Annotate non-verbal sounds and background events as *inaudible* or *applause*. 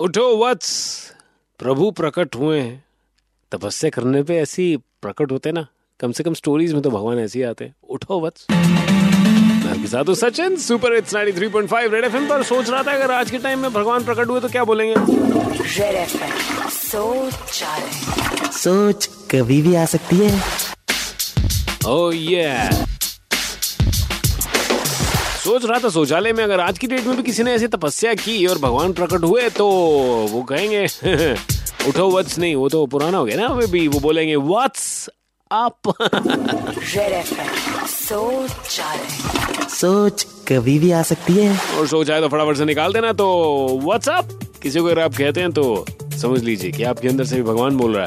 उठो वत्स। प्रभु प्रकट हुए हैं। तपस्या करने पे ऐसी प्रकट होते ना कम से कम स्टोरीज में तो भगवान ऐसे ही आते हैं। उठो वत्स। मैं आपके साथ Sachin super it's 93.5 red FM पर। सोच रहा था अगर आज के टाइम में भगवान प्रकट हुए तो क्या बोलेंगे? रेड एफएम सोच सोच कभी भी आ सकती है। ओह ये सोच रहा था शौचालय में अगर आज की डेट में भी किसी ने ऐसी तपस्या की और भगवान प्रकट हुए तो वो कहेंगे *laughs* उठो वत्स नहीं वो तो पुराना हो गया ना अभी भी वो बोलेंगे वत्स आप सोच सोच कभी भी आ सकती है। और सोच आए तो फटाफट से निकाल देना तो व्हाट्सअप किसी को अगर आप कहते हैं तो समझ लीजिए कि आपके अंदर से भी भगवान बोल रहा है।